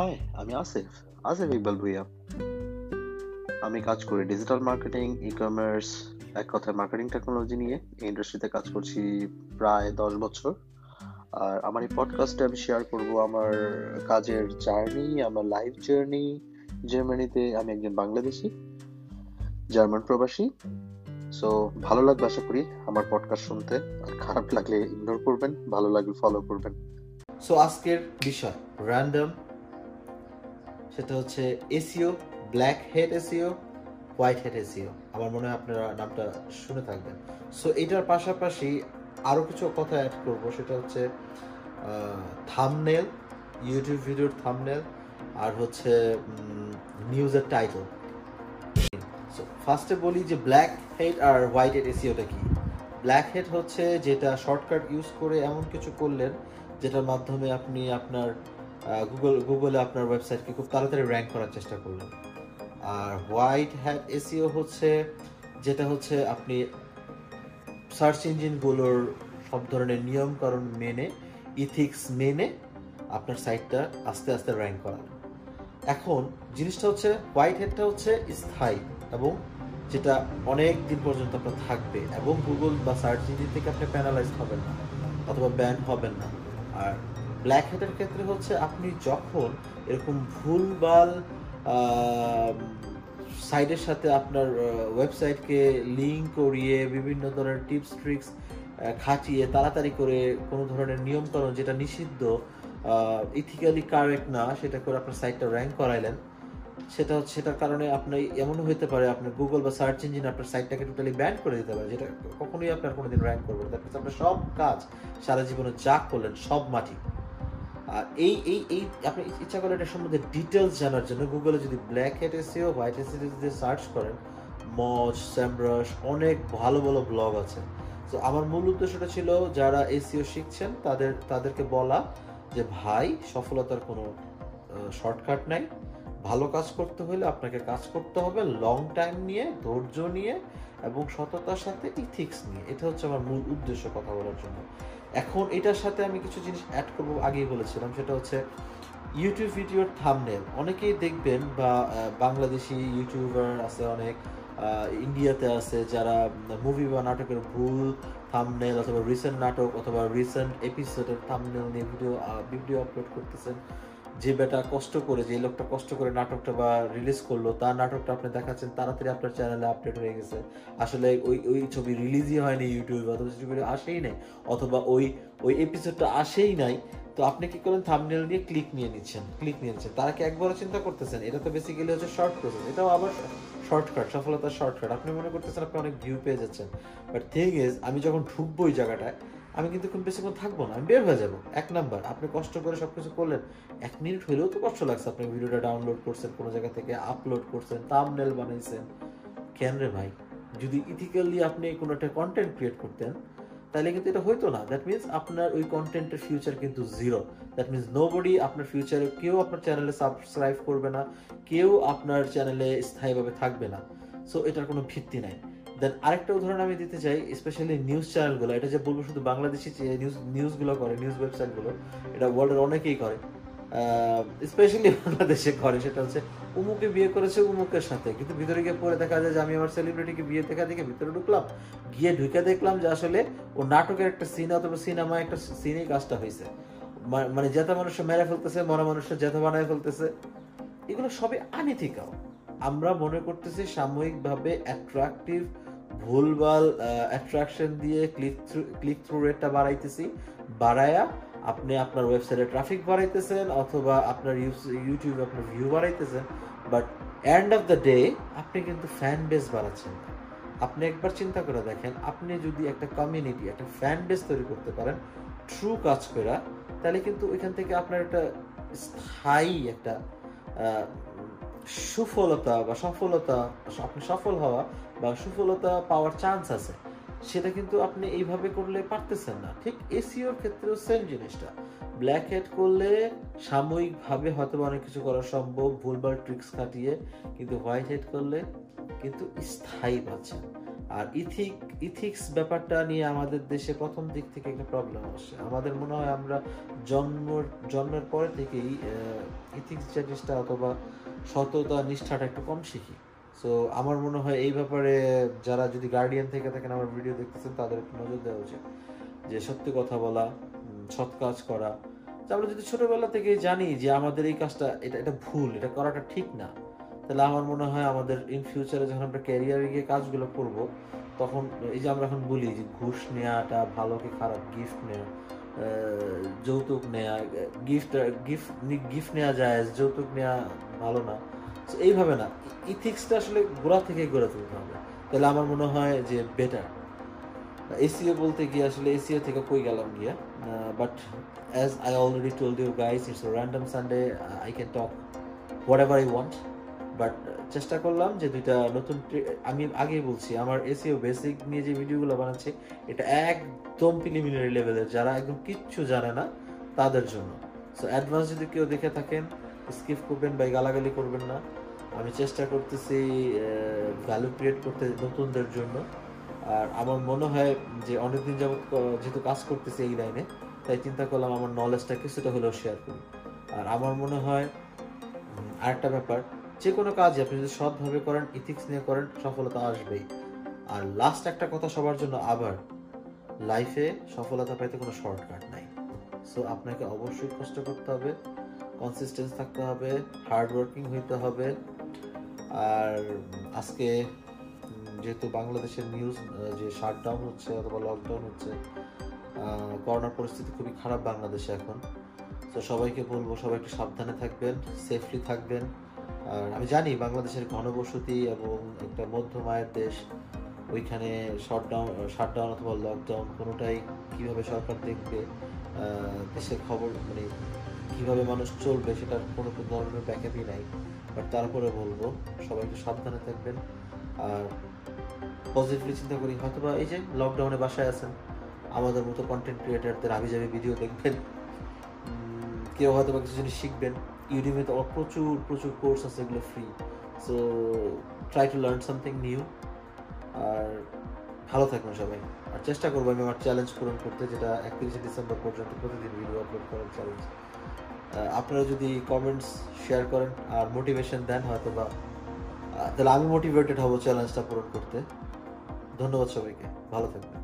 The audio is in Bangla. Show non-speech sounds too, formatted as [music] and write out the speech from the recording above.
হাই, আমি আসিফ। আসিফ ইকবাল ভুইয়া। আমি কাজ করি ডিজিটাল মার্কেটিং ই কমার্স এক কথায় মার্কেটিং টেকনোলজি নিয়ে। এই ইন্ডাস্ট্রিতে কাজ করছি প্রায় দশ বছর। আর আমার এই পডকাস্টে আমি শেয়ার করব আমার কাজের জার্নি আমার লাইফ জার্নি জার্মানিতে আমি একজন বাংলাদেশি জার্মান প্রবাসী। সো ভালো লাগবে আশা করি আমার পডকাস্ট শুনতে। আর খারাপ লাগলে ইগনোর করবেন, ভালো লাগলে ফলো করবেন। সো আজকের বিষয় র্যান্ডম সেটা হচ্ছে SEO, black hat SEO, white hat SEO. আমার মনে হয় আপনারা নামটা শুনে থাকবেন। সো এটার পাশাপাশি আরও কিছু কথা অ্যাড করব, সেটা হচ্ছে থামনেল ইউটিউব ভিডিওর থামনেল আর হচ্ছে নিউজের টাইটেল সো ফার্স্টে বলি যে ব্ল্যাক হেড আর হোয়াইট হেড এসিওটা কি? ব্ল্যাক হেড হচ্ছে যেটা শর্টকাট ইউজ করে এমন কিছু করলেন, যেটার মাধ্যমে আপনি আপনার গুগল গুগলে আপনার ওয়েবসাইটকে খুব তাড়াতাড়ি র্যাঙ্ক করার চেষ্টা করলেন আর হোয়াইট হ্যাট এসিও হচ্ছে, যেটা হচ্ছে আপনি সার্চ ইঞ্জিনগুলোর সব ধরনের নিয়মকানুন মেনে ইথিক্স মেনে আপনার সাইটটা আস্তে আস্তে র্যাঙ্ক করালেন এখন জিনিসটা হচ্ছে হোয়াইট হেডটা হচ্ছে স্থায়ী এবং যেটা অনেক দিন পর্যন্ত আপনার থাকবে এবং গুগল বা সার্চ ইঞ্জিন থেকে আপনি প্যানালাইজ হবেন না, অথবা ব্যান হবেন না। আর ব্ল্যাক হেডের ক্ষেত্রে হচ্ছে আপনি যখন এরকম ভুলভাল সাইটের সাথে আপনার ওয়েবসাইটকে লিঙ্ক করিয়ে বিভিন্ন ধরনের টিপস ট্রিক্স খাটিয়ে তাড়াতাড়ি করে কোনো ধরনের নিয়মকানুন যেটা নিষিদ্ধ ইথিক্যালি কারেক্ট না, সেটা করে আপনার সাইটটা র্যাঙ্ক করাইলেন, সেটা সেটার কারণে আপনি, এমনও হতে পারে আপনার গুগল বা সার্চ ইঞ্জিন আপনার সাইটটাকে টোটালি ব্যান করে দিতে পারে, যেটা কখনোই আপনার কোনোদিন র্যাঙ্ক করবে না। আপনার সব কাজ সারা জীবনে যা করলেন সব মাটি। আর এই এই এই, আপনি ইচ্ছা করলে এটা সম্বন্ধে ডিটেলস জানার জন্য গুগলে যদি black hat SEO white SEO যদি সার্চ করেন মজ স্যামব্রাশ অনেক ভালো ভালো ব্লগ আছে। তো আমার মূল উদ্দেশ্যটা ছিল যারা এসিও শিখছেন, তাদের, তাদেরকে বলা যে, ভাই, সফলতার কোনো শর্টকাট নাই। ভালো কাজ করতে হলে আপনাকে কাজ করতে হবে লং টাইম নিয়ে, ধৈর্য নিয়ে এবং সততার সাথে ইথিক্স নিয়ে। এটা হচ্ছে আমার মূল উদ্দেশ্য কথা বলার জন্য। এখন এটার সাথে আমি কিছু জিনিস অ্যাড করব, আগেই বলেছিলাম, সেটা হচ্ছে ইউটিউব ভিডিওর থামনেল অনেকেই দেখবেন বা বাংলাদেশি ইউটিউবার আছে অনেক ইন্ডিয়াতে আছে যারা মুভি বা নাটকের ভুল থামনেল অথবা রিসেন্ট নাটক অথবা রিসেন্ট এপিসোডের থামনেল নিয়ে ভিডিও ভিডিও আপলোড করতেছেন। যে বেটা কষ্ট করে, যে লোকটা কষ্ট করে নাটকটা বা রিলিজ করল, তার নাটকটা আপনি দেখাচ্ছেন, তাড়াতাড়ি আপনার চ্যানেলে আপডেট হয়ে গেছে। আসলে ওই ওই ছবি রিলিজই হয়নি ইউটিউবে অথবা ছবি আসেই নাই, অথবা ওই ওই এপিসোডটা আসেই নাই। তো আপনি কি করেন থামনেল নিয়ে ক্লিক নিয়ে নিচ্ছেন ক্লিক নিয়ে নিচ্ছেন। তারা কি একবারও চিন্তা করতেছেন? এটা তো বেসিক্যালি হচ্ছে শর্ট প্রসেস এটাও আবার শর্টকাট সফলতার শর্টকাট আপনি মনে করতেছেন আপনি অনেক ভিউ পেয়ে যাচ্ছেন। বাট থিং ইজ আমি যখন ঢুকবো ওই জায়গাটায় আমি কিন্তু খুব বেশিক্ষণ থাকব না, আমি বের হয়ে যাব। এক নাম্বার, আপনি কষ্ট করে সব কিছু করলেন। এক মিনিট হলেও তো কষ্ট লাগছে, আপনি ভিডিওটা ডাউনলোড করছেন, কোনো জায়গা থেকে আপলোড করছেন তামনেল বানাইছেন। কেন রে ভাই? যদি ইথিক্যালি আপনি কোনো একটা কন্টেন্ট ক্রিয়েট করতেন, তাহলে কিন্তু এটা হইতো না। দ্যাট মিনস আপনার ওই কন্টেন্টের ফিউচার কিন্তু zero that means nobody আপনার ফিউচারে কেউ আপনার চ্যানেলে সাবস্ক্রাইব করবে না, কেউ আপনার চ্যানেলে স্থায়ীভাবে থাকবে না। সো এটার কোনো ভিত্তি নাই। দেন আরেকটা উদাহরণ আমি দিতে চাই স্পেশালি নিউজ চ্যানেলগুলো এটা যে বলব শুধু বাংলাদেশি নিউজ নিউজগুলো করে নিউজ ওয়েবসাইটগুলো এটা ওয়ার্ল্ডের অনেকেই করে। স্পেশালি [laughs] বাংলাদেশে করে, সেটা হচ্ছে উমুকে বিয়ে করেছে উমুকের সাথে। কিন্তু ভিতরে গিয়ে পরে দেখা যায় যে আমি আমার সেলিব্রিটিকে বিয়ে দেখা দেখে ভিতরে ঢুকলাম, গিয়ে ঢুকে দেখলাম যে আসলে ও নাটকের একটা সিন অথবা সিনেমা একটা সিনেই কাজটা হয়েছে মানে যেতে মানুষের মেরে ফেলতেছে, মরা মানুষের যেতে বানায় ফেলতেছে। এগুলো সবই আনিথিকাও আমরা মনে করতেছি সাময়িকভাবে অ্যাট্রাকটিভ ভুলভাল অ্যাট্রাকশন দিয়ে ক্লিক থ্রু ক্লিক থ্রু রেটটা বাড়াইতেছি। বাড়ায়া আপনি আপনার ওয়েবসাইটে ট্রাফিক বাড়াইতেছেন অথবা আপনার ইউটিউবে আপনার view বাড়াইতেছেন। But end of the day আপনি কিন্তু ফ্যান বেস বাড়াচ্ছেন আপনি একবার চিন্তা করে দেখেন, আপনি যদি একটা কমিউনিটি একটা ফ্যান বেস তৈরি করতে পারেন ট্রু কাজ করা তাহলে কিন্তু ওইখান থেকে আপনার একটা স্থায়ী একটা সুফলতা বা সফলতা আপনি সফল হওয়া বা সুফলতা পাওয়ার চান্স আছে। সেটা কিন্তু আপনি এইভাবে করলে পারতেছেন না। ঠিক এসিওর ক্ষেত্রেও সেম জিনিসটা। ব্ল্যাক হেড করলে সাময়িকভাবে হয়তো অনেক কিছু করা সম্ভব ভুলভাল ট্রিক্স খাটিয়ে কিন্তু হোয়াইট হেড করলে কিন্তু স্থায়ী পাচ্ছেন আর ইথিক ইথিক্স ব্যাপারটা নিয়ে আমাদের দেশে প্রথম দিক থেকে একটা প্রবলেম আসছে। আমাদের মনে হয় আমরা জন্ম জন্মের পরে থেকেই ইথিক্স জিনিসটা অথবা সততা, নিষ্ঠাটা একটু কম শিখি। সো আমার মনে হয় এই ব্যাপারে যারা যদি গার্ডিয়ান থেকে থাকেন আমার ভিডিও দেখতেছেন, তাদের একটু নজর দেওয়া উচিত যে সত্যি কথা বলা সৎ কাজ করা। আমরা যদি ছোটবেলা থেকেই জানি যে আমাদের এই কাজটা, এটা এটা ভুল, এটা করাটা ঠিক না, তাহলে আমার মনে হয় আমাদের ইন ফিউচারে যখন আমরা ক্যারিয়ারে গিয়ে কাজগুলো করব, তখন এই যে আমরা এখন বলি যে ঘুষ নেওয়াটা ভালো কি খারাপ গিফট নেওয়া যৌতুক নেওয়া গিফট গিফট গিফট নেওয়া যায় যৌতুক নেওয়া ভালো না। এইভাবে না ইথিক্সটা আসলে গোড়া থেকে গড়ে তুলতে হবে। তাহলে আমার মনে হয় যে বেটার এসিও বলতে গিয়ে আসলে এসিও থেকে কই গেলাম গিয়া? But as I already told you guys it's random Sunday I can talk whatever I want but চেষ্টা করলাম যে দুইটা নতুন আমি আগেই বলছি, আমার এসিও বেসিক নিয়ে যে ভিডিওগুলো বানাচ্ছি, এটা একদম প্রিলিমিনারি লেভেলের যারা একদম কিচ্ছু জানে না, তাদের জন্য। সো অ্যাডভান্স যদি কেউ দেখে থাকেন স্কিপ করবেন বা গালাগালি করবেন না, আমি চেষ্টা করতেছি ভ্যালু ক্রিয়েট করতে নতুনদের জন্য। আর আমার মনে হয় যে অনেকদিন যাবত যেহেতু কাজ করতেছি এই লাইনে, তাই চিন্তা করলাম আমার নলেজটা কিছুটা হলেও শেয়ার করি। আর আমার মনে হয় আরেকটা ব্যাপার যে কোনো কাজ আপনি যদি সৎভাবে করেন ইথিক্স নিয়ে করেন, সফলতা আসবেই। আর লাস্ট একটা কথা সবার জন্য আবার লাইফে সফলতা পাইতে কোনো শর্টকাট নাই। সো আপনাকে অবশ্যই কষ্ট করতে হবে কনসিস্টেন্স থাকতে হবে হার্ড ওয়ার্কিং হইতে হবে। আর আজকে যেহেতু বাংলাদেশের নিউজ যে শাটডাউন হচ্ছে অথবা লকডাউন হচ্ছে করোনার পরিস্থিতি খুবই খারাপ বাংলাদেশে এখন। তো সবাইকে বলব, সবাই একটু সাবধানে থাকবেন সেফলি থাকবেন। আর আমি জানি বাংলাদেশের ঘনবসতি এবং একটা মধ্যম আয়ের দেশ, ওইখানে শটডাউন শাটডাউন অথবা লকডাউন কোনোটাই কীভাবে সরকার দেখবে দেশের খবর মানে কীভাবে মানুষ চলবে সেটার কোনো ধরনের ব্যাকআপই নাই। বাট তারপরে বলব, সবাই একটু সাবধানে থাকবেন। আর পজিটিভলি চিন্তা করি হয়তো বা এই যে লকডাউনে বাসায় আছেন, আমাদের মতো কন্টেন্ট ক্রিয়েটারদের আবি যাবি ভিডিও দেখবেন। কেউ হয়তো বা কিছু জিনিস শিখবেন। ইউটিউবে প্রচুর প্রচুর কোর্স আছে, এগুলো free so try to learn something new আর ভালো থাকবেন সবাই। আর চেষ্টা করব আমি আমার চ্যালেঞ্জ পূরণ করতে, যেটা একত্রিশে ডিসেম্বর পর্যন্ত প্রতিদিন ভিডিও আপলোড করার চ্যালেঞ্জ আপনারা যদি কমেন্টস শেয়ার করেন, আর মোটিভেশন দেন হয়তো বা তাহলে আমি মোটিভেটেড হব চ্যালেঞ্জটা পূরণ করতে। ধন্যবাদ সবাইকে। ভালো থাকবেন।